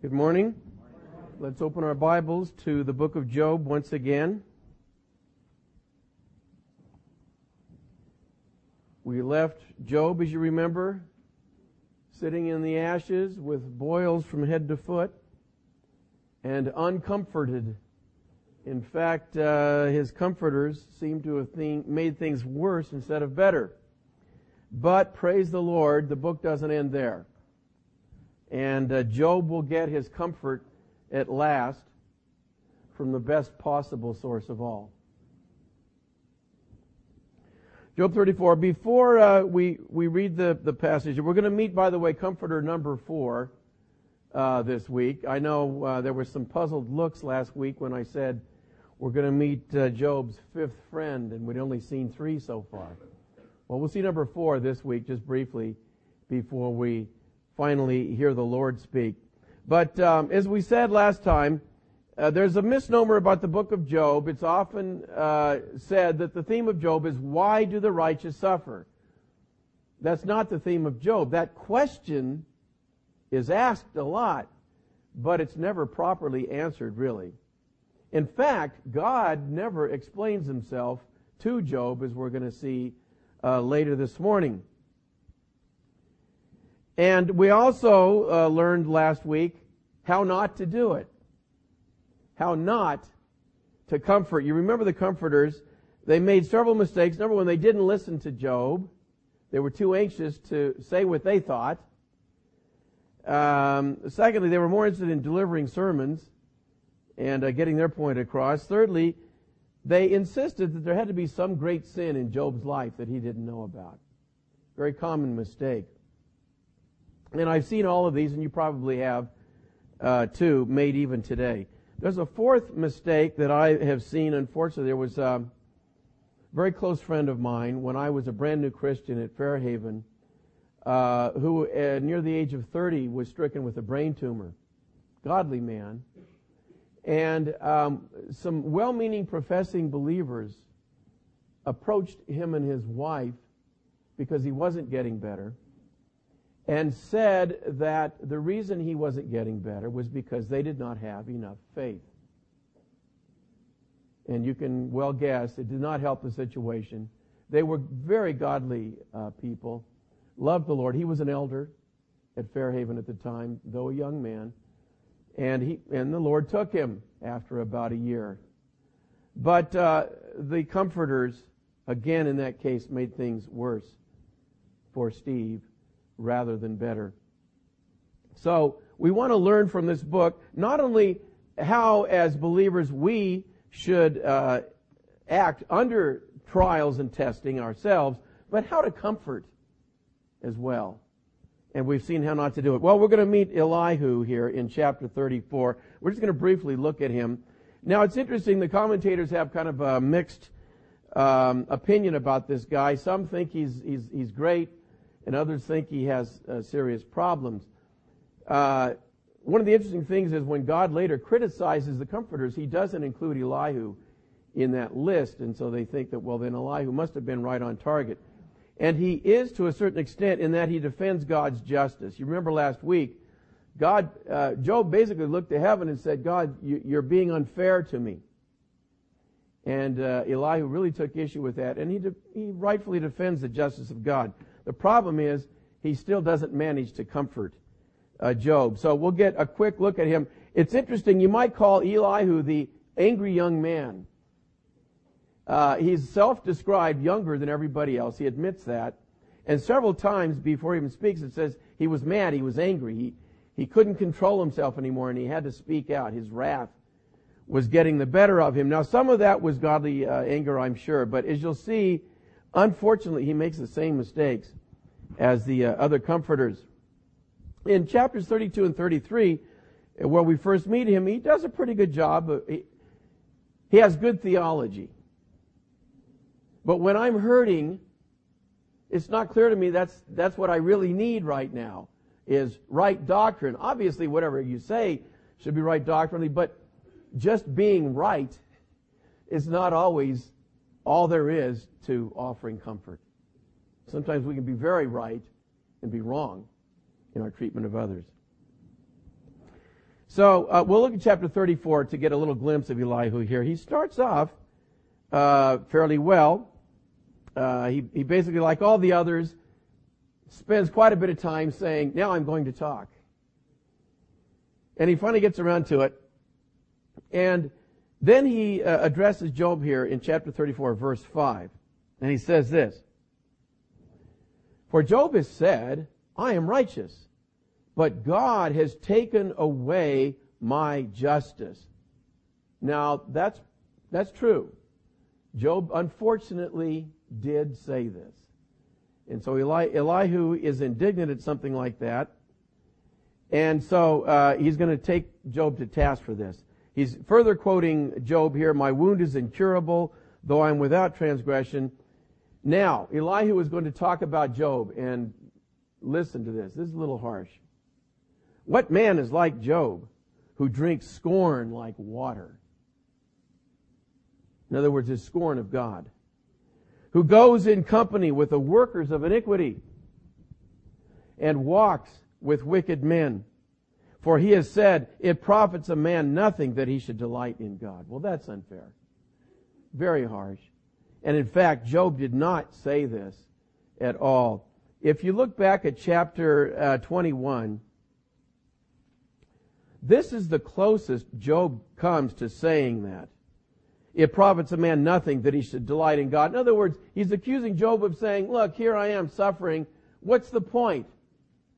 Good morning. Let's open our Bibles to the book of Job once again. We left Job, as you remember, sitting in the ashes with boils from head to foot and uncomforted. In fact, uh, his comforters seem to have made things worse instead of better. But praise the Lord, the book doesn't end there. And uh, Job will get his comfort at last from the best possible source of all. Job 34. Before uh, we, we read the, the passage, we're going to meet, by the way, comforter number four uh, this week. I know uh, there were some puzzled looks last week when I said we're going to meet uh, Job's fifth friend, and we'd only seen three so far. Well, we'll see number four this week, just briefly, before we finally hear the Lord speak. But um, as we said last time, uh, there's a misnomer about the book of Job. It's often uh, said that the theme of Job is why do the righteous suffer? That's not the theme of Job. That question is asked a lot, but it's never properly answered, really. In fact, God never explains himself to Job, as we're going to see uh, later this morning. And we also uh, learned last week how not to do it. How not to comfort. You remember the comforters, they made several mistakes. Number one, they didn't listen to Job. They were too anxious to say what they thought. Um, secondly, they were more interested in delivering sermons and uh, getting their point across. Thirdly, they insisted that there had to be some great sin in Job's life that he didn't know about. Very common mistake. And I've seen all of these, and you probably have uh, too, made even today. There's a fourth mistake that I have seen. Unfortunately, there was a very close friend of mine when I was a brand new Christian at Fairhaven, uh, who uh, near the age of 30 was stricken with a brain tumor. Godly man. And um, some well-meaning professing believers approached him and his wife because he wasn't getting better and said that the reason he wasn't getting better was because they did not have enough faith. And you can well guess it did not help the situation. They were very godly uh, people, loved the Lord. He was an elder at Fairhaven at the time, though a young man. And he and the Lord took him after about a year. But uh, the comforters, again in that case, made things worse for Steve rather than better. So we want to learn from this book not only how, as believers, we should uh, act under trials and testing ourselves, but how to comfort as well. And we've seen how not to do it. Well, we're going to meet Elihu here in chapter 34. We're just going to briefly look at him. Now, it's interesting. The commentators have kind of a mixed um, opinion about this guy. Some think he's he's he's great and others think he has uh, serious problems. Uh, one of the interesting things is when God later criticizes the comforters, he doesn't include Elihu in that list, and so they think that, well, then Elihu must have been right on target. And he is to a certain extent in that he defends God's justice. You remember last week, God, uh, Job basically looked to heaven and said, God, you, are being unfair to me. And uh, Elihu really took issue with that, and he, de- he rightfully defends the justice of God. The problem is he still doesn't manage to comfort uh, Job. So we'll get a quick look at him. It's interesting. You might call Elihu the angry young man. Uh, he's self-described younger than everybody else. He admits that. And several times before he even speaks, it says he was mad. He was angry. He, he couldn't control himself anymore and he had to speak out. His wrath was getting the better of him. Now, some of that was godly uh, anger, I'm sure. But as you'll see, unfortunately, he makes the same mistakes as the uh, other comforters. In chapters 32 and 33, uh, where we first meet him, he does a pretty good job. He, he has good theology. But when I'm hurting, it's not clear to me that's, that's what I really need right now, is right doctrine. Obviously, whatever you say should be right doctrinally, but just being right is not always all there is to offering comfort. Sometimes we can be very right and be wrong in our treatment of others. So uh, we'll look at chapter 34 to get a little glimpse of Elihu here. He starts off uh, fairly well. Uh, he, he basically, like all the others, spends quite a bit of time saying, now I'm going to talk. And he finally gets around to it. And then he uh, addresses Job here in chapter 34, verse 5. And he says this For Job has said, I am righteous, but God has taken away my justice. Now, that's, that's true. Job unfortunately did say this. And so Eli, Elihu is indignant at something like that. And so uh, he's going to take Job to task for this. He's further quoting Job here, My wound is incurable, though I'm without transgression. Now, Elihu is going to talk about Job, and listen to this. This is a little harsh. What man is like Job, who drinks scorn like water? In other words, his scorn of God. Who goes in company with the workers of iniquity and walks with wicked men. For he has said, it profits a man nothing that he should delight in God. Well, that's unfair. Very harsh. And in fact, Job did not say this at all. If you look back at chapter uh, 21, this is the closest Job comes to saying that. It profits a man nothing that he should delight in God. In other words, he's accusing Job of saying, look, here I am suffering. What's the point?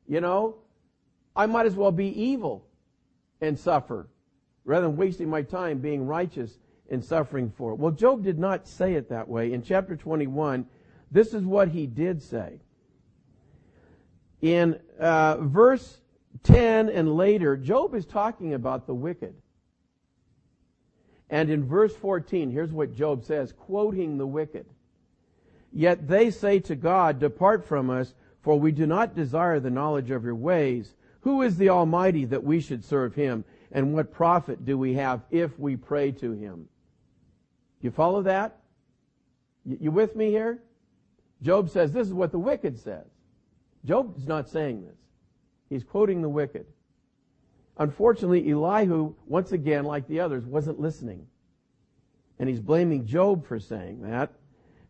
You know, I might as well be evil and suffer rather than wasting my time being righteous and suffering for it. Well, Job did not say it that way. In chapter 21, this is what he did say. In uh, verse 10 and later, Job is talking about the wicked. And in verse 14, here's what Job says, quoting the wicked. Yet they say to God, Depart from us, for we do not desire the knowledge of your ways. Who is the Almighty that we should serve him? And what profit do we have if we pray to him? You follow that? You with me here? Job says this is what the wicked says. Job is not saying this. He's quoting the wicked. Unfortunately, Elihu, once again, like the others, wasn't listening. And he's blaming Job for saying that.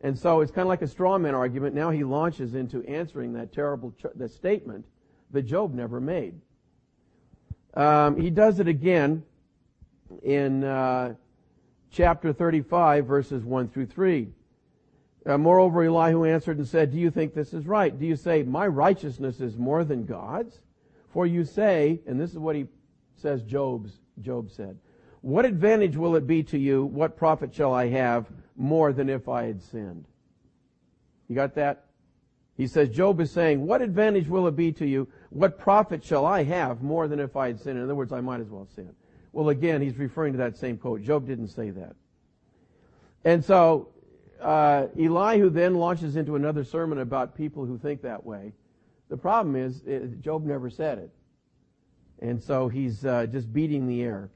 And so it's kind of like a straw man argument. Now he launches into answering that terrible ch- the statement that Job never made. Um, he does it again in uh, chapter 35, verses 1 through 3. Uh, moreover, Elihu answered and said, Do you think this is right? Do you say, My righteousness is more than God's? For you say, and this is what he says Job's, Job said, What advantage will it be to you? What profit shall I have more than if I had sinned? You got that? He says, Job is saying, What advantage will it be to you? What profit shall I have more than if I had sinned? In other words, I might as well sin. Well, again, he's referring to that same quote. Job didn't say that. And so, uh, Elihu then launches into another sermon about people who think that way. The problem is, it, uh, Job never said it. And so he's uh, just beating the air.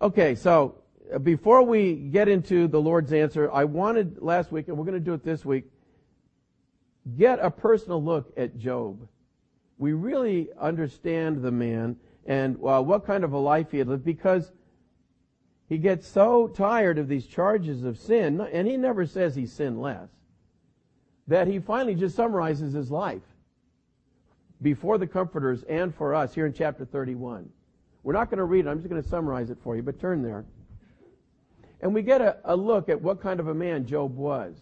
Okay, so uh, before we get into the Lord's answer, I wanted last week, and we're going to do it this week, get a personal look at Job. We really understand the man and uh, what kind of a life he had lived because he gets so tired of these charges of sin, and he never says he sinned less, that he finally just summarizes his life before the comforters and for us here in chapter 31. We're not going to read it, I'm just going to summarize it for you, but turn there. And we get a, a look at what kind of a man Job was.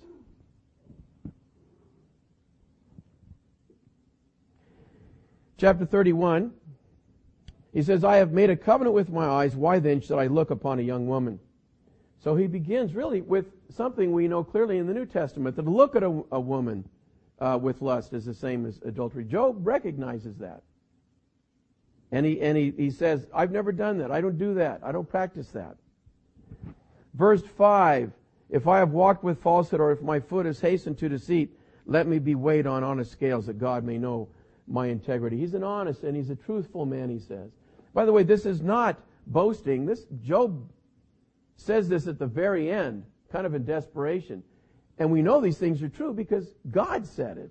Chapter 31, he says, I have made a covenant with my eyes. Why then should I look upon a young woman? So he begins really with something we know clearly in the New Testament that to look at a, a woman uh, with lust is the same as adultery. Job recognizes that. And he, and he, he says, I've never done that. I don't do that. I don't practice that. Verse 5 If I have walked with falsehood or if my foot has hastened to deceit, let me be weighed on honest scales that God may know my integrity. He's an honest and he's a truthful man, he says. By the way, this is not boasting. This Job says this at the very end, kind of in desperation. And we know these things are true because God said it.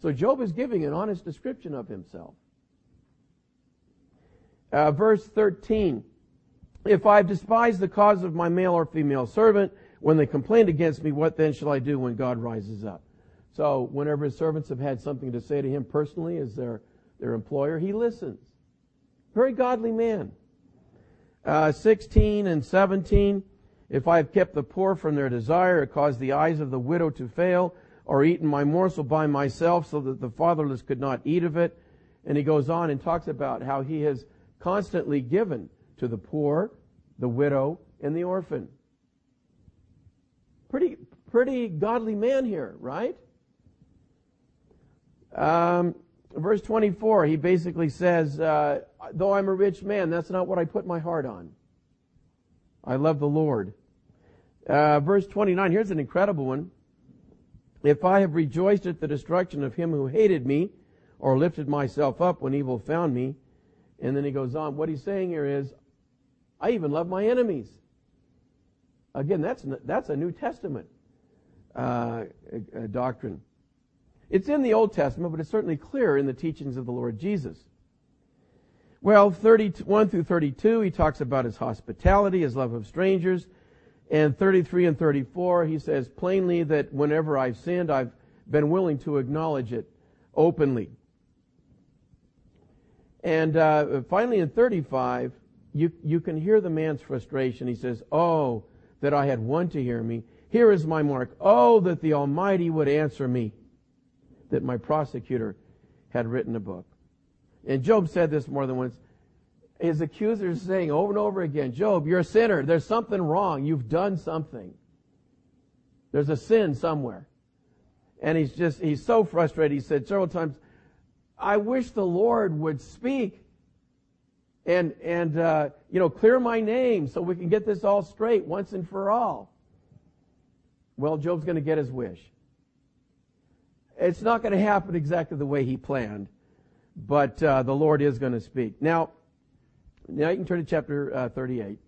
So Job is giving an honest description of himself. Uh, verse 13. If I have despised the cause of my male or female servant, when they complain against me, what then shall I do when God rises up? So whenever his servants have had something to say to him personally as their, their employer, he listens. Very godly man. Uh, 16 and 17. If I have kept the poor from their desire, or caused the eyes of the widow to fail, or eaten my morsel by myself so that the fatherless could not eat of it. And he goes on and talks about how he has constantly given to the poor, the widow, and the orphan. Pretty, pretty godly man here, right? Um, verse 24, he basically says, uh, though I'm a rich man, that's not what I put my heart on. I love the Lord. Uh, verse 29, here's an incredible one. If I have rejoiced at the destruction of him who hated me, or lifted myself up when evil found me, and then he goes on, what he's saying here is, I even love my enemies. Again, that's, that's a New Testament uh, doctrine. It's in the Old Testament, but it's certainly clear in the teachings of the Lord Jesus. Well, 31 through 32, he talks about his hospitality, his love of strangers. And 33 and 34, he says plainly that whenever I've sinned, I've been willing to acknowledge it openly. And uh, finally, in 35, you, you can hear the man's frustration. He says, Oh, that I had one to hear me. Here is my mark. Oh, that the Almighty would answer me, that my prosecutor had written a book. And Job said this more than once. His accusers saying over and over again, Job, you're a sinner. There's something wrong. You've done something. There's a sin somewhere. And he's just, he's so frustrated. He said several times, I wish the Lord would speak and, and, uh, you know, clear my name so we can get this all straight once and for all. Well, Job's going to get his wish. It's not going to happen exactly the way he planned, but uh, the Lord is going to speak. Now, now you can turn to chapter uh, 38.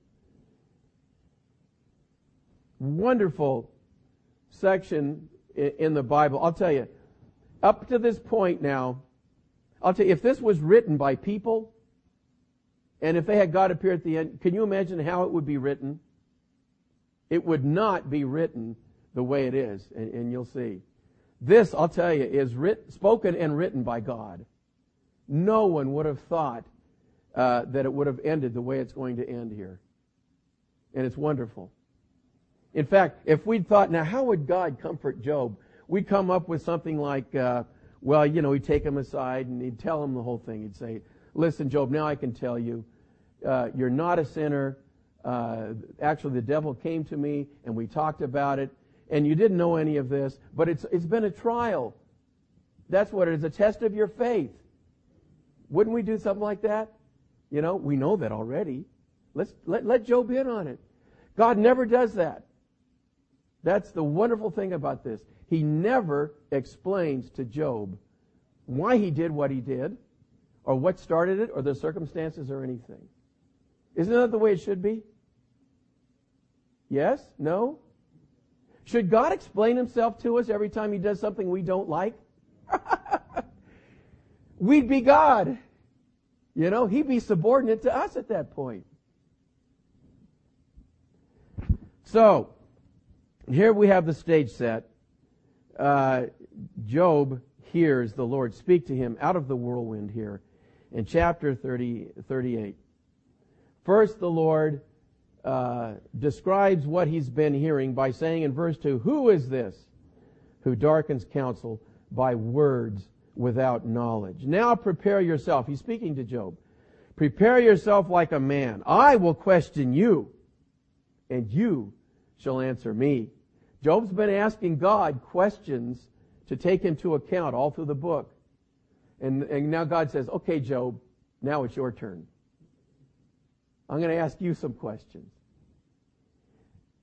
Wonderful section in the Bible. I'll tell you, up to this point now, I'll tell you, if this was written by people, and if they had God appear at the end, can you imagine how it would be written? It would not be written the way it is, and, and you'll see. This, I'll tell you, is writ, spoken and written by God. No one would have thought uh, that it would have ended the way it's going to end here. And it's wonderful. In fact, if we'd thought, now how would God comfort Job? We'd come up with something like, uh, well, you know, he'd take him aside and he'd tell him the whole thing. He'd say, listen, Job, now I can tell you, uh, you're not a sinner. Uh, actually, the devil came to me and we talked about it, and you didn't know any of this, but it's, it's been a trial. That's what it is, a test of your faith. Wouldn't we do something like that? You know, we know that already. Let's let, let Job in on it. God never does that. That's the wonderful thing about this. He never explains to Job why he did what he did or what started it or the circumstances or anything. Isn't that the way it should be? Yes? No? Should God explain himself to us every time he does something we don't like? We'd be God. You know, he'd be subordinate to us at that point. So, here we have the stage set. Uh, Job hears the Lord speak to him out of the whirlwind here in chapter 30, 38. First, the Lord uh, describes what he's been hearing by saying in verse 2, Who is this who darkens counsel by words without knowledge? Now prepare yourself. He's speaking to Job. Prepare yourself like a man. I will question you, and you shall answer me. Job's been asking God questions to take him to account all through the book. And, and now God says, okay, Job, now it's your turn. I'm going to ask you some questions.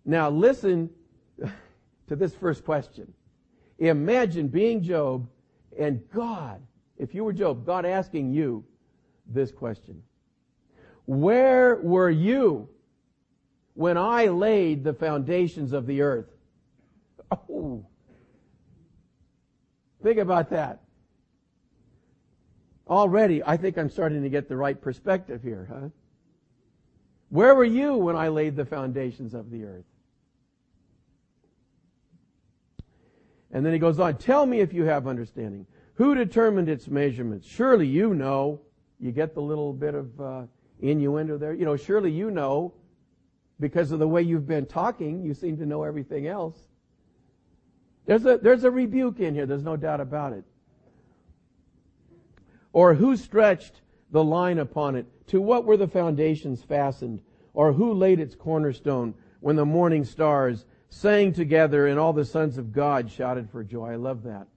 Now listen to this first question. Imagine being Job and God, if you were Job, God asking you this question. Where were you when I laid the foundations of the earth? Oh. Think about that. Already, I think I'm starting to get the right perspective here, huh? Where were you when I laid the foundations of the earth? And then he goes on, tell me if you have understanding. Who determined its measurements? Surely you know. You get the little bit of uh, innuendo there. You know, surely you know because of the way you've been talking. You seem to know everything else. There's a, there's a rebuke in here. There's no doubt about it. Or who stretched the line upon it? To what were the foundations fastened? Or who laid its cornerstone when the morning stars sang together and all the sons of God shouted for joy? I love that.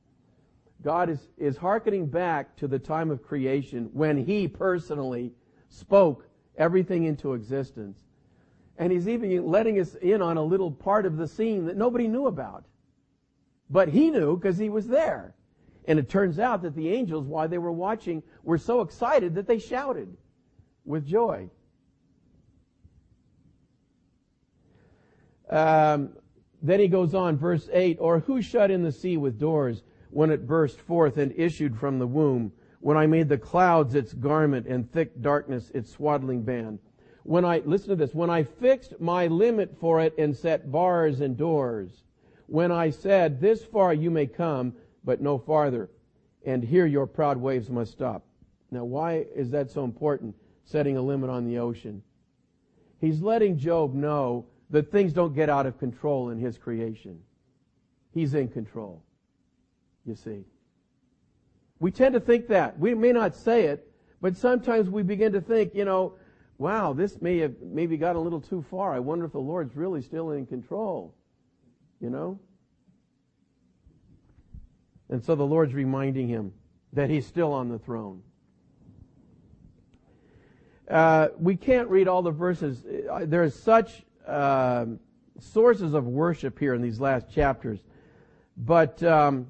God is, is hearkening back to the time of creation when He personally spoke everything into existence. And He's even letting us in on a little part of the scene that nobody knew about. But He knew because He was there. And it turns out that the angels, while they were watching, were so excited that they shouted with joy. Um, then he goes on, verse 8, or who shut in the sea with doors when it burst forth and issued from the womb, when I made the clouds its garment and thick darkness its swaddling band. When I, listen to this, when I fixed my limit for it and set bars and doors, when I said, this far you may come, but no farther, and here your proud waves must stop. Now why is that so important, setting a limit on the ocean? He's letting Job know that things don't get out of control in his creation. He's in control you see. We tend to think that. We may not say it, but sometimes we begin to think, you know, wow, this may have maybe got a little too far. I wonder if the Lord's really still in control. You know? And so the Lord's reminding him that he's still on the throne. Uh, we can't read all the verses. Uh, There's such uh, sources of worship here in these last chapters. But um,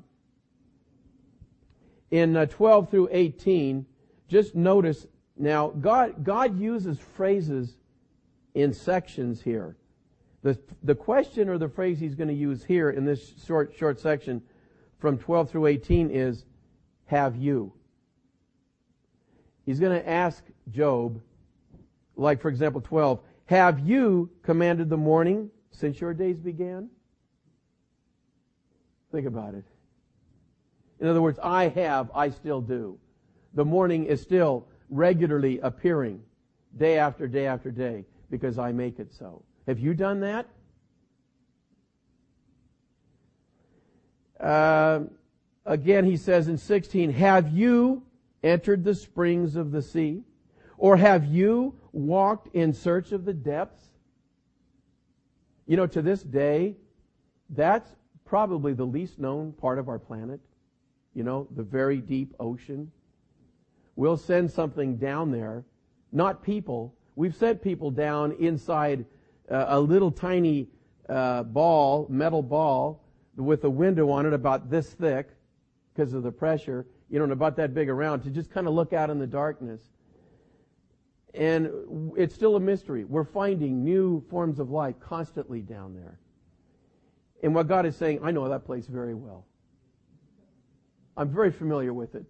in uh, 12 through 18, just notice now, God, God uses phrases in sections here. The, the question or the phrase he's going to use here in this short, short section from 12 through 18 is, have you? He's going to ask Job, like for example 12, have you commanded the morning since your days began? Think about it. In other words, I have, I still do. The morning is still regularly appearing day after day after day because I make it so. Have you done that? Uh, again, he says in 16, have you entered the springs of the sea? Or have you walked in search of the depths? You know, to this day, that's probably the least known part of our planet you know, the very deep ocean. We'll send something down there, not people. We've sent people down inside uh, a little tiny uh, ball, metal ball, with a window on it about this thick because of the pressure, you know, and about that big around to just kind of look out in the darkness. And it's still a mystery. We're finding new forms of life constantly down there. And what God is saying, I know that place very well. I'm very familiar with it,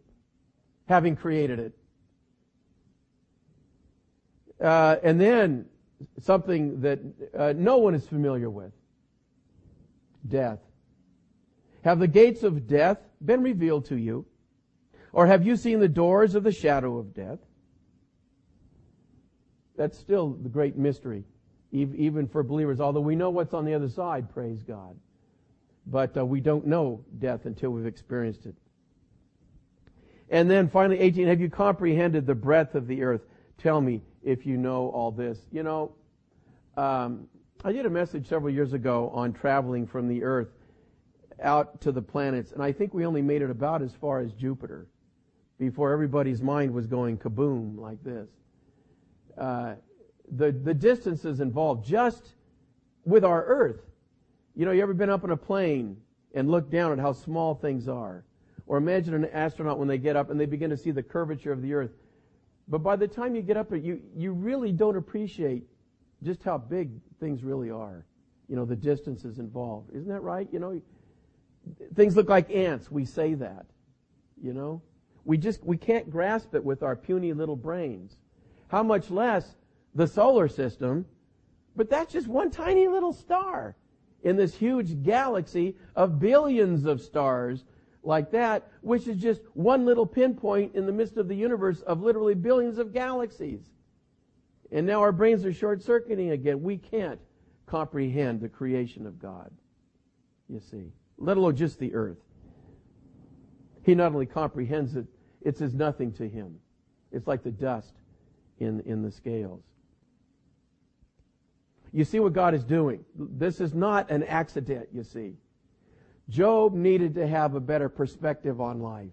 having created it. Uh, and then something that uh, no one is familiar with death. Have the gates of death been revealed to you? Or have you seen the doors of the shadow of death? That's still the great mystery, even for believers, although we know what's on the other side, praise God. But uh, we don't know death until we've experienced it. And then finally, 18, have you comprehended the breadth of the earth? Tell me if you know all this. You know, um, I did a message several years ago on traveling from the earth out to the planets, and I think we only made it about as far as Jupiter before everybody's mind was going kaboom like this. Uh, the, the distances involved just with our earth. You know, you ever been up in a plane and looked down at how small things are? Or imagine an astronaut when they get up and they begin to see the curvature of the earth. But by the time you get up, you, you really don't appreciate just how big things really are. You know, the distances involved. Isn't that right? You know, things look like ants. We say that. You know? We just, we can't grasp it with our puny little brains. How much less the solar system, but that's just one tiny little star in this huge galaxy of billions of stars like that, which is just one little pinpoint in the midst of the universe of literally billions of galaxies. And now our brains are short circuiting again. We can't comprehend the creation of God, you see, let alone just the earth. He not only comprehends it, it's as nothing to him. It's like the dust in, in the scales. You see what God is doing. This is not an accident, you see. Job needed to have a better perspective on life.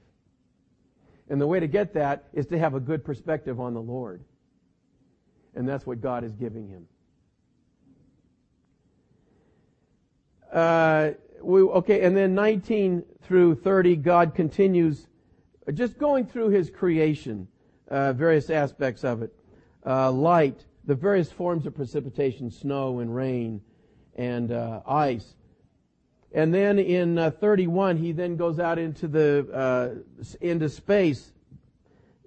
And the way to get that is to have a good perspective on the Lord. And that's what God is giving him. Uh, we, okay, and then 19 through 30, God continues just going through his creation, uh, various aspects of it. Uh, light, the various forms of precipitation, snow and rain and uh, ice. And then in uh, 31, he then goes out into the uh, into space.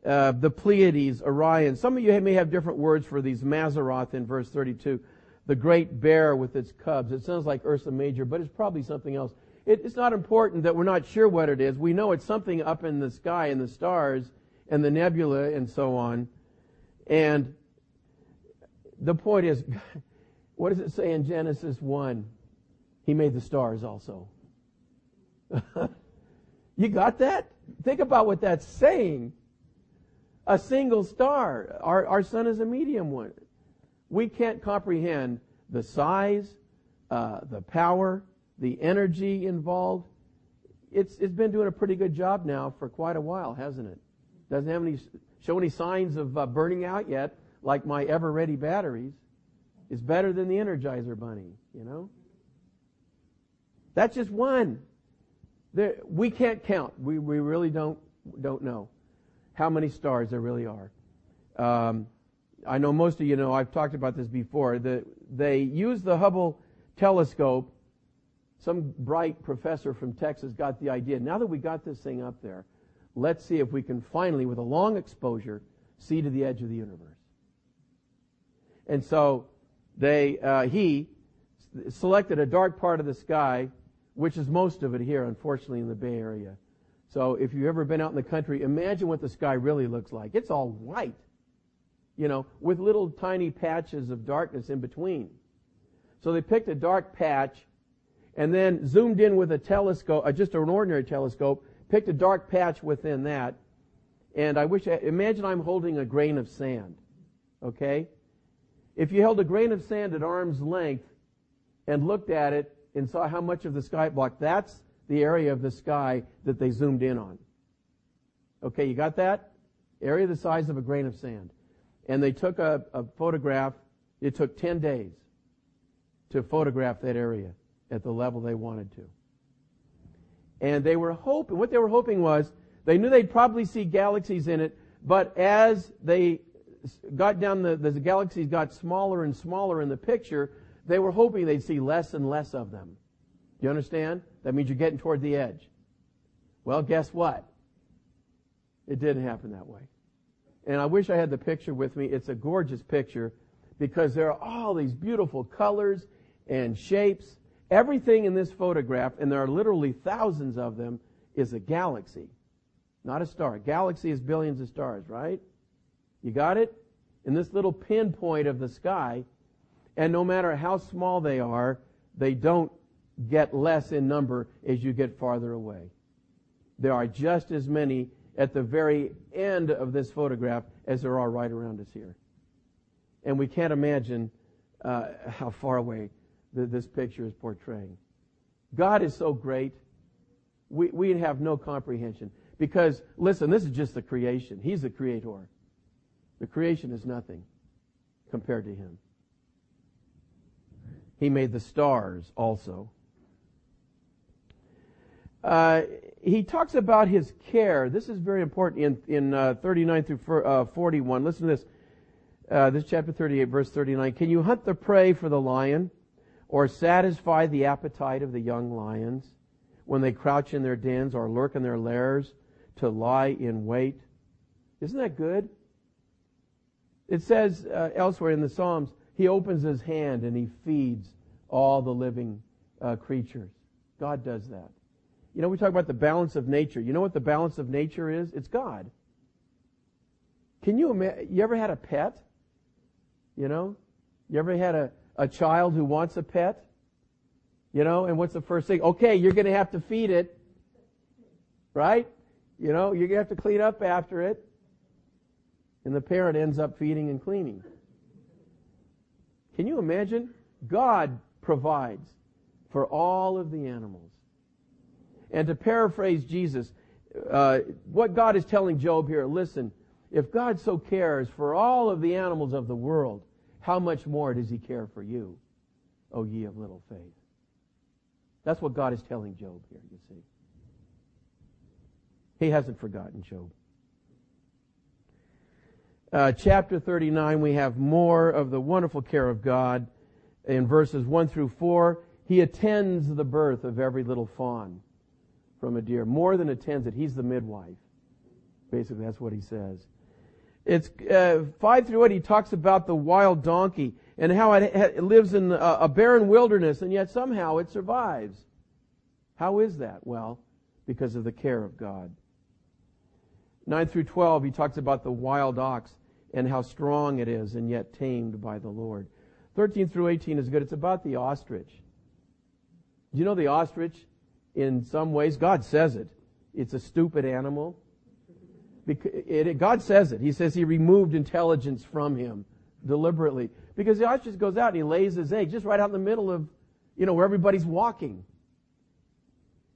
Uh, the Pleiades, Orion. Some of you may have different words for these. Mazzaroth in verse 32 the great bear with its cubs. It sounds like Ursa Major, but it's probably something else. It, it's not important that we're not sure what it is. We know it's something up in the sky in the stars and the nebula and so on. And the point is, what does it say in Genesis 1? He made the stars also. you got that? Think about what that's saying. A single star. Our, our sun is a medium one we can't comprehend the size, uh, the power, the energy involved. It's, it's been doing a pretty good job now for quite a while, hasn't it? Doesn't have any, show any signs of uh, burning out yet, like my Eveready batteries. is better than the Energizer Bunny, you know? That's just one. There, we can't count. We, we really don't, don't know how many stars there really are. Um, I know most of you know, I've talked about this before, that they use the Hubble telescope. Some bright professor from Texas got the idea. Now that we got this thing up there, let's see if we can finally, with a long exposure, see to the edge of the universe. And so they, uh, he selected a dark part of the sky, which is most of it here, unfortunately, in the Bay Area. So if you've ever been out in the country, imagine what the sky really looks like. It's all white you know, with little tiny patches of darkness in between. So they picked a dark patch and then zoomed in with a telescope, uh, just an ordinary telescope, picked a dark patch within that. And I wish, imagine I'm holding a grain of sand. Okay? If you held a grain of sand at arm's length and looked at it and saw how much of the sky blocked, that's the area of the sky that they zoomed in on. Okay, you got that? Area the size of a grain of sand and they took a, a photograph. It took 10 days to photograph that area at the level they wanted to. And they were hoping, what they were hoping was, they knew they'd probably see galaxies in it, but as they got down the, the galaxies got smaller and smaller in the picture, they were hoping they'd see less and less of them. Do you understand? That means you're getting toward the edge. Well, guess what? It didn't happen that way. And I wish I had the picture with me. It's a gorgeous picture because there are all these beautiful colors and shapes. Everything in this photograph, and there are literally thousands of them, is a galaxy, not a star. A galaxy is billions of stars, right? You got it? In this little pinpoint of the sky, and no matter how small they are, they don't get less in number as you get farther away. There are just as many at the very end of this photograph as there are right around us here. And we can't imagine uh, how far away the, this picture is portraying. God is so great, we, we have no comprehension. Because, listen, this is just the creation. He's the creator. The creation is nothing compared to Him. He made the stars also. Uh, he talks about his care. This is very important in, in uh, 39 through uh, 41. Listen to this. Uh, this chapter 38, verse 39. Can you hunt the prey for the lion or satisfy the appetite of the young lions when they crouch in their dens or lurk in their lairs to lie in wait. Isn't that good? It says uh, elsewhere in the Psalms, he opens his hand and he feeds all the living uh, creatures. God does that. You know, we talk about the balance of nature. You know what the balance of nature is? It's God. Can you imagine? You ever had a pet? You know? You ever had a, a child who wants a pet? You know, and what's the first thing? Okay, you're going to have to feed it. Right? You know, you're going to have to clean up after it. And the parent ends up feeding and cleaning. Can you imagine? God provides for all of the animals. And to paraphrase Jesus, uh, what God is telling Job here, listen, if God so cares for all of the animals of the world, how much more does he care for you, O ye of little faith? That's what God is telling Job here, you see. He hasn't forgotten Job. Uh, chapter 39, we have more of the wonderful care of God. In verses 1 through 4, he attends the birth of every little fawn from a deer. More than attends it, he's the midwife. Basically, that's what he says. It's uh, 5 through 8, he talks about the wild donkey and how it, it lives in a, a barren wilderness, and yet somehow it survives. How is that? Well, because of the care of God. 9 through 12, he talks about the wild ox and how strong it is and yet tamed by the Lord. 13 through 18 is good. It's about the ostrich. You know the ostrich, in some ways, God says it, it's a stupid animal. God says it. He says he removed intelligence from him deliberately. Because the ostrich goes out and he lays his egg just right out in the middle of, you know, where everybody's walking.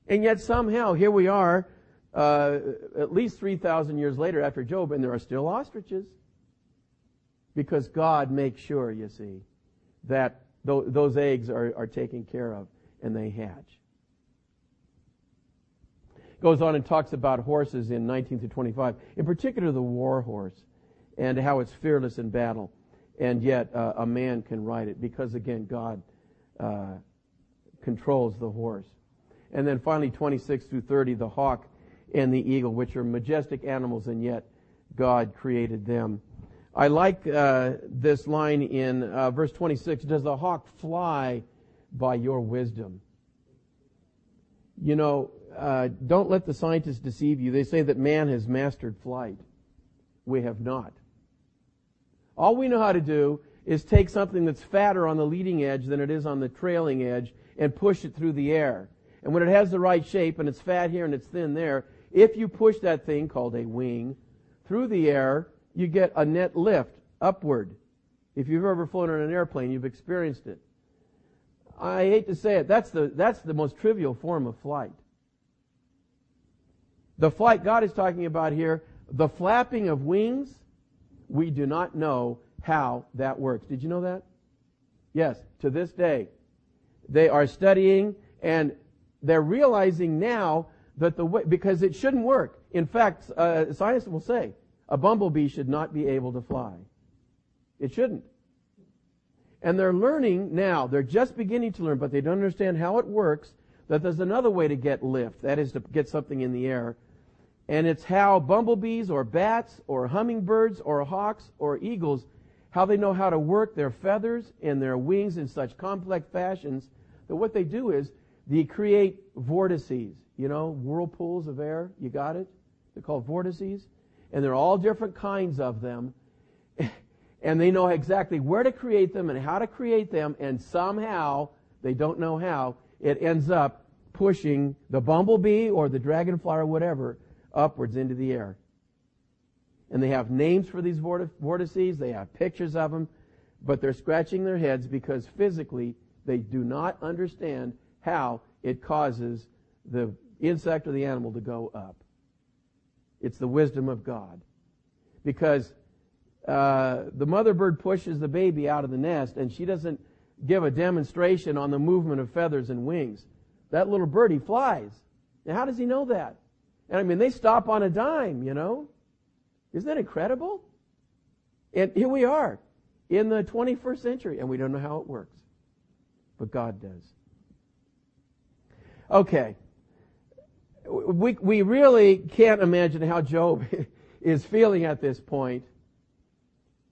And yet somehow, here we are, uh, at least 3,000 years later after Job, and there are still ostriches. Because God makes sure, you see, that th- those eggs are, are taken care of and they hatch. Goes on and talks about horses in 19 to 25, in particular the war horse, and how it's fearless in battle, and yet uh, a man can ride it because, again, God uh, controls the horse. And then finally, 26 through 30, the hawk and the eagle, which are majestic animals, and yet God created them. I like uh, this line in uh, verse 26 Does the hawk fly by your wisdom? You know, uh, don't let the scientists deceive you. They say that man has mastered flight. We have not. All we know how to do is take something that's fatter on the leading edge than it is on the trailing edge and push it through the air. And when it has the right shape and it's fat here and it's thin there, if you push that thing called a wing through the air, you get a net lift upward. If you've ever flown on an airplane, you've experienced it. I hate to say it, that's the, that's the most trivial form of flight. The flight God is talking about here, the flapping of wings, we do not know how that works. Did you know that? Yes, to this day. They are studying and they're realizing now that the way, because it shouldn't work. In fact, uh, scientists will say a bumblebee should not be able to fly. It shouldn't. And they're learning now, they're just beginning to learn, but they don't understand how it works, that there's another way to get lift. That is to get something in the air. And it's how bumblebees or bats or hummingbirds or hawks or eagles, how they know how to work their feathers and their wings in such complex fashions that what they do is they create vortices, you know, whirlpools of air. You got it? They're called vortices. And there are all different kinds of them. and they know exactly where to create them and how to create them. And somehow, they don't know how, it ends up pushing the bumblebee or the dragonfly or whatever upwards into the air. And they have names for these vortices. They have pictures of them. But they're scratching their heads because physically they do not understand how it causes the insect or the animal to go up. It's the wisdom of God. Because uh, the mother bird pushes the baby out of the nest and she doesn't give a demonstration on the movement of feathers and wings. That little birdie flies. Now, how does he know that? And I mean, they stop on a dime, you know? Isn't that incredible? And here we are in the 21st century, and we don't know how it works. But God does. Okay. we, we really can't imagine how Job is feeling at this point,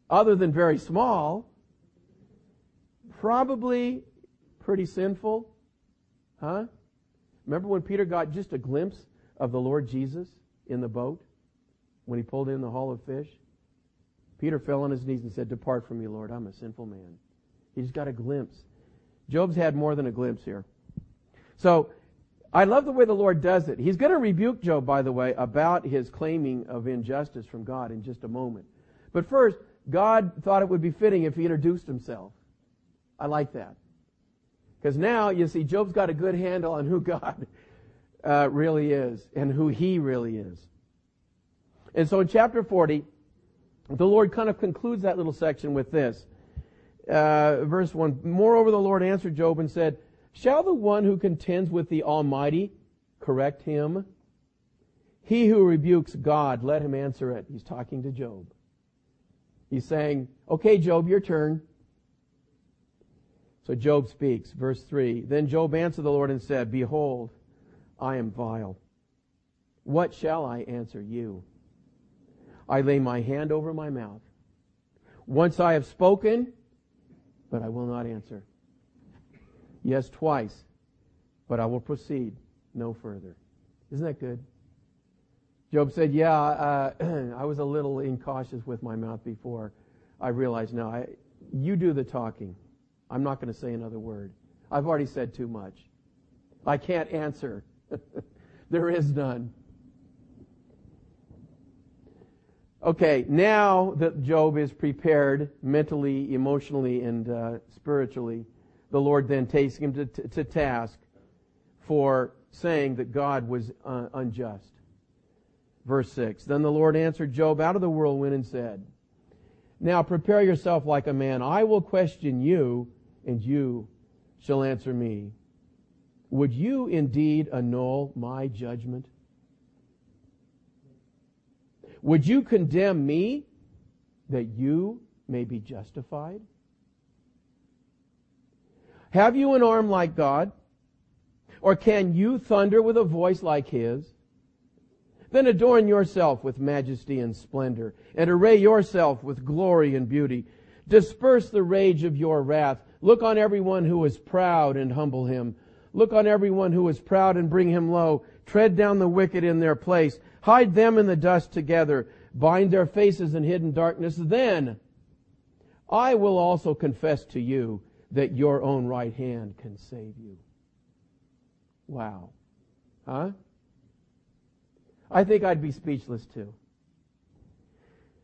other than very small. Probably pretty sinful. Huh? Remember when Peter got just a glimpse of the Lord Jesus in the boat when he pulled in the haul of fish? Peter fell on his knees and said, Depart from me, Lord. I'm a sinful man. He just got a glimpse. Job's had more than a glimpse here. So, I love the way the Lord does it. He's going to rebuke Job, by the way, about his claiming of injustice from God in just a moment. But first, God thought it would be fitting if he introduced himself. I like that. Because now, you see, Job's got a good handle on who God uh, really is and who he really is. And so in chapter 40, the Lord kind of concludes that little section with this. Uh, verse 1 Moreover, the Lord answered Job and said, Shall the one who contends with the Almighty correct him? He who rebukes God, let him answer it. He's talking to Job. He's saying, Okay, Job, your turn. So Job speaks. Verse 3 Then Job answered the Lord and said, Behold, I am vile. What shall I answer you? I lay my hand over my mouth. Once I have spoken, but I will not answer. Yes, twice, but I will proceed no further. Isn't that good? Job said, Yeah, uh, I was a little incautious with my mouth before. I realized now, I, you do the talking. I'm not going to say another word. I've already said too much. I can't answer. there is none. Okay, now that Job is prepared mentally, emotionally, and uh, spiritually, the Lord then takes him to, to, task for saying that God was uh, unjust. Verse 6 Then the Lord answered Job out of the whirlwind and said, Now prepare yourself like a man. I will question you, and you shall answer me. Would you indeed annul my judgment? Would you condemn me that you may be justified? Have you an arm like God? Or can you thunder with a voice like His? Then adorn yourself with majesty and splendor, and array yourself with glory and beauty. Disperse the rage of your wrath. Look on everyone who is proud and humble him. Look on everyone who is proud and bring him low. Tread down the wicked in their place. Hide them in the dust together. Bind their faces in hidden darkness. Then I will also confess to you that your own right hand can save you. Wow. Huh? I think I'd be speechless too.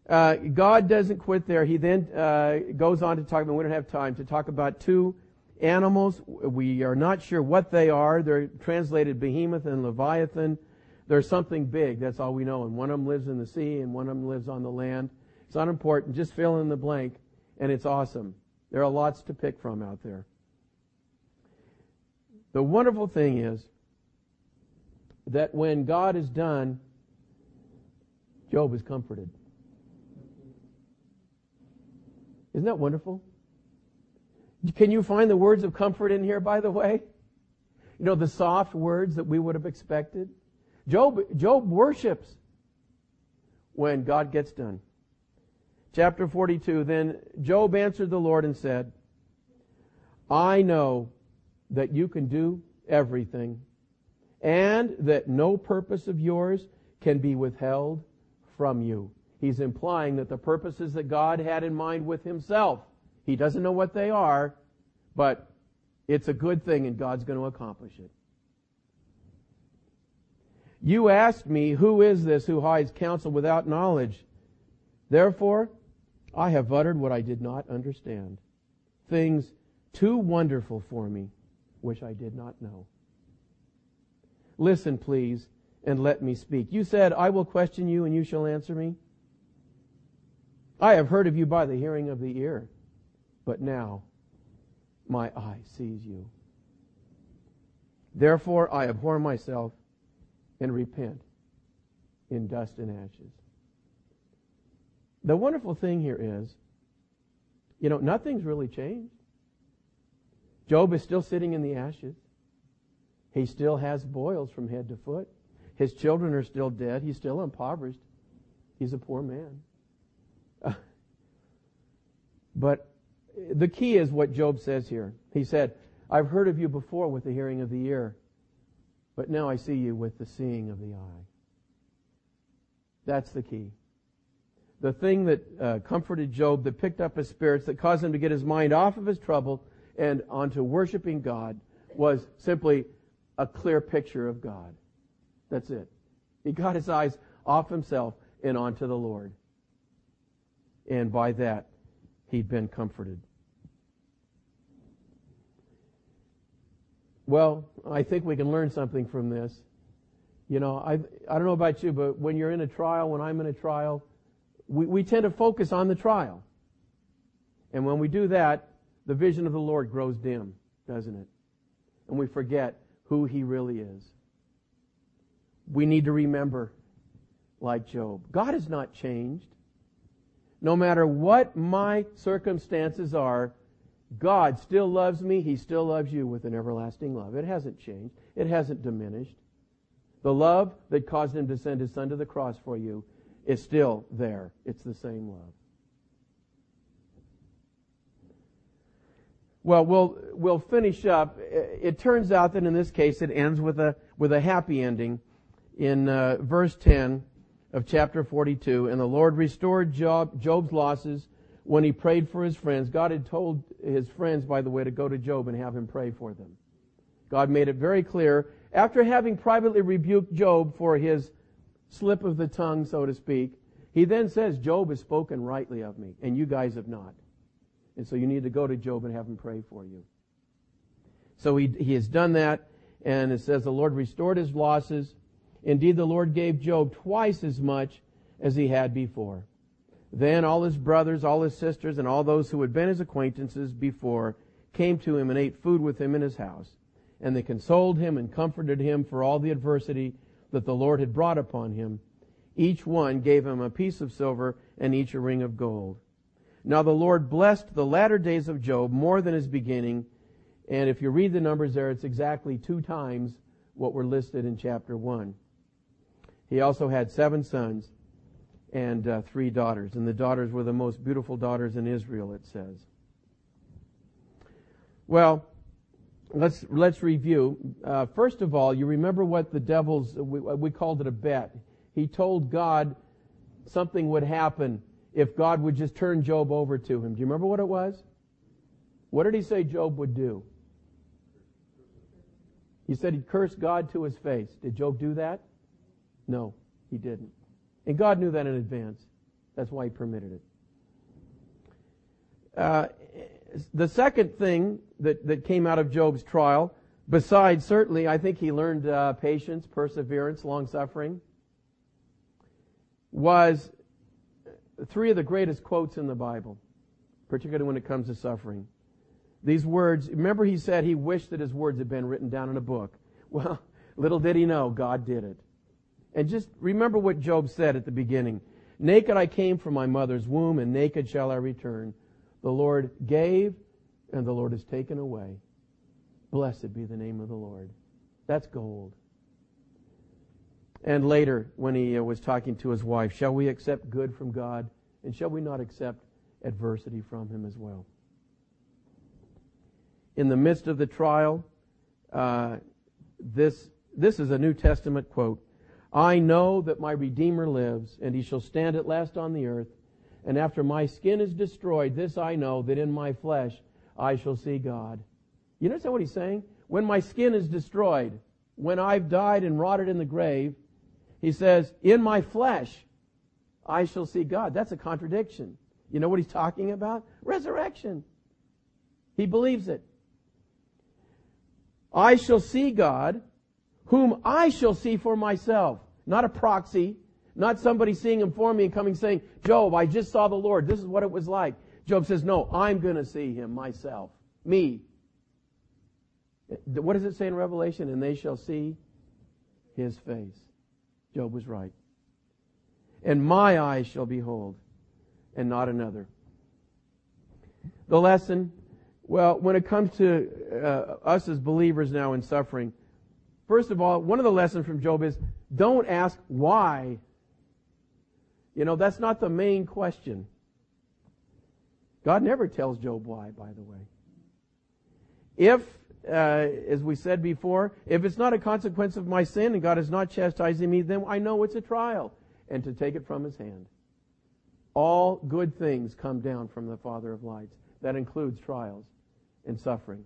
Uh, God doesn't quit there. He then uh, goes on to talk about, we don't have time, to talk about two animals. We are not sure what they are. They're translated behemoth and leviathan. They're something big. That's all we know. And one of them lives in the sea and one of them lives on the land. It's not important. Just fill in the blank and it's awesome. There are lots to pick from out there. The wonderful thing is that when God is done, Job is comforted. Isn't that wonderful? Can you find the words of comfort in here, by the way? You know, the soft words that we would have expected? Job, Job worships when God gets done. Chapter 42, then Job answered the Lord and said, I know that you can do everything and that no purpose of yours can be withheld from you. He's implying that the purposes that God had in mind with himself, he doesn't know what they are, but it's a good thing and God's going to accomplish it. You asked me, Who is this who hides counsel without knowledge? Therefore, I have uttered what I did not understand, things too wonderful for me, which I did not know. Listen, please, and let me speak. You said, I will question you, and you shall answer me. I have heard of you by the hearing of the ear, but now my eye sees you. Therefore, I abhor myself and repent in dust and ashes. The wonderful thing here is, you know, nothing's really changed. Job is still sitting in the ashes. He still has boils from head to foot. His children are still dead. He's still impoverished. He's a poor man. but the key is what Job says here. He said, I've heard of you before with the hearing of the ear, but now I see you with the seeing of the eye. That's the key. The thing that uh, comforted Job, that picked up his spirits, that caused him to get his mind off of his trouble and onto worshiping God, was simply a clear picture of God. That's it. He got his eyes off himself and onto the Lord. And by that, he'd been comforted. Well, I think we can learn something from this. You know, I, I don't know about you, but when you're in a trial, when I'm in a trial, we, we tend to focus on the trial. And when we do that, the vision of the Lord grows dim, doesn't it? And we forget who He really is. We need to remember, like Job, God has not changed. No matter what my circumstances are, God still loves me. He still loves you with an everlasting love. It hasn't changed. It hasn't diminished. The love that caused him to send his son to the cross for you is still there. It's the same love. Well, we'll we'll finish up. It turns out that in this case it ends with a with a happy ending in uh, verse 10 of chapter 42 and the Lord restored Job, Job's losses when he prayed for his friends. God had told his friends by the way to go to Job and have him pray for them. God made it very clear after having privately rebuked Job for his slip of the tongue so to speak he then says Job has spoken rightly of me and you guys have not. And so you need to go to Job and have him pray for you. So he, he has done that, and it says the Lord restored his losses. Indeed, the Lord gave Job twice as much as he had before. Then all his brothers, all his sisters, and all those who had been his acquaintances before came to him and ate food with him in his house. And they consoled him and comforted him for all the adversity that the Lord had brought upon him. Each one gave him a piece of silver and each a ring of gold. Now the Lord blessed the latter days of Job more than his beginning. And if you read the numbers there, it's exactly two times what were listed in chapter 1. He also had seven sons and uh, three daughters. And the daughters were the most beautiful daughters in Israel, it says. Well, let's, let's review. Uh, first of all, you remember what the devil's, we, we called it a bet. He told God something would happen if God would just turn Job over to him. Do you remember what it was? What did he say Job would do? He said he'd curse God to his face. Did Job do that? No, he didn't. And God knew that in advance. That's why he permitted it. Uh, the second thing that, that came out of Job's trial, besides certainly, I think he learned uh, patience, perseverance, long suffering, was three of the greatest quotes in the Bible, particularly when it comes to suffering. These words, remember he said he wished that his words had been written down in a book. Well, little did he know, God did it. And just remember what Job said at the beginning. Naked I came from my mother's womb, and naked shall I return. The Lord gave, and the Lord has taken away. Blessed be the name of the Lord. That's gold. And later, when he uh, was talking to his wife, shall we accept good from God? And shall we not accept adversity from him as well? In the midst of the trial, uh, this, this is a New Testament quote. I know that my Redeemer lives, and he shall stand at last on the earth. And after my skin is destroyed, this I know, that in my flesh I shall see God. You understand what he's saying? When my skin is destroyed, when I've died and rotted in the grave, he says, in my flesh, I shall see God. That's a contradiction. You know what he's talking about? Resurrection. He believes it. I shall see God, whom I shall see for myself. Not a proxy, not somebody seeing him for me and coming saying, Job, I just saw the Lord. This is what it was like. Job says, no, I'm going to see him myself. Me. What does it say in Revelation? And they shall see his face. Job was right. And my eyes shall behold, and not another. The lesson, well, when it comes to uh, us as believers now in suffering, first of all, one of the lessons from Job is Don't ask why. You know, that's not the main question. God never tells Job why, by the way. If, uh, as we said before, if it's not a consequence of my sin and God is not chastising me, then I know it's a trial and to take it from his hand. All good things come down from the Father of lights. That includes trials and suffering.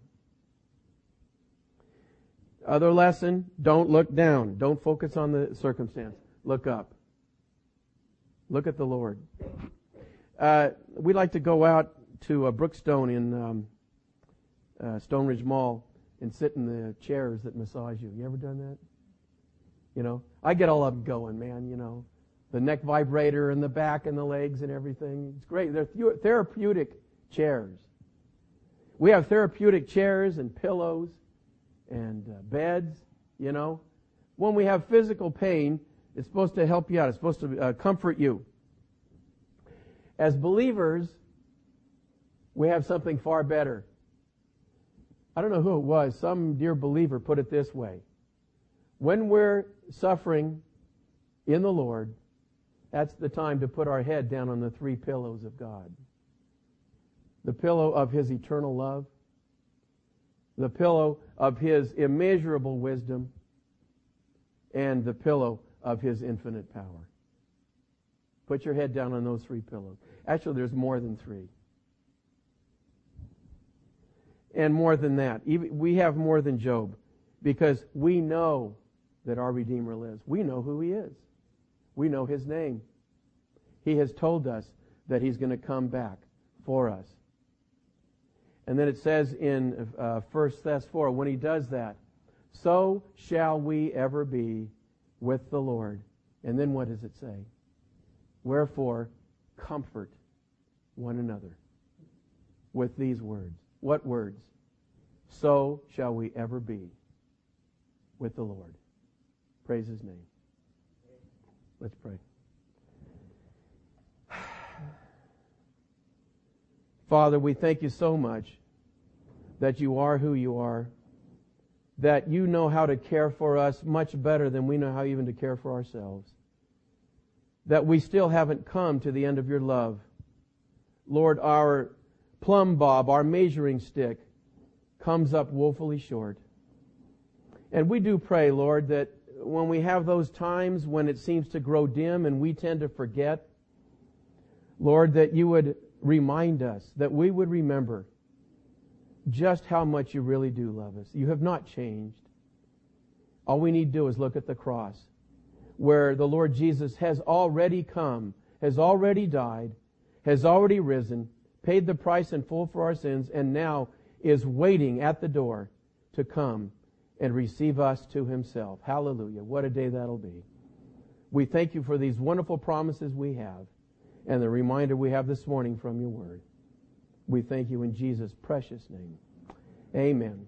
Other lesson, don't look down. Don't focus on the circumstance. Look up. Look at the Lord. Uh, we like to go out to a Brookstone in um, uh, Stone Ridge Mall and sit in the chairs that massage you. You ever done that? You know, I get all up going, man. You know, the neck vibrator and the back and the legs and everything. It's great. They're therapeutic chairs. We have therapeutic chairs and pillows and uh, beds, you know. When we have physical pain, it's supposed to help you out. It's supposed to uh, comfort you. As believers, we have something far better. I don't know who it was. Some dear believer put it this way. When we're suffering in the Lord, that's the time to put our head down on the three pillows of God. The pillow of His eternal love, the pillow of His immeasurable wisdom, and the pillow of His infinite power. Put your head down on those three pillows. Actually, there's more than three. And more than that. We have more than Job because we know that our Redeemer lives. We know who He is. We know His name. He has told us that He's going to come back for us. And then it says in uh, 1 Thess 4, when he does that, so shall we ever be with the Lord. And then what does it say? Wherefore, comfort one another with these words. What words? So shall we ever be with the Lord. Praise his name. Let's pray. Father, we thank you so much that you are who you are, that you know how to care for us much better than we know how even to care for ourselves, that we still haven't come to the end of your love. Lord, our plumb bob, our measuring stick, comes up woefully short. And we do pray, Lord, that when we have those times when it seems to grow dim and we tend to forget, Lord, that you would remind us, that we would remember just how much you really do love us. You have not changed. All we need to do is look at the cross where the Lord Jesus has already come, has already died, has already risen, paid the price in full for our sins, and now is waiting at the door to come and receive us to himself. Hallelujah. What a day that'll be. We thank you for these wonderful promises we have and the reminder we have this morning from your word. We thank you in Jesus' precious name. Amen.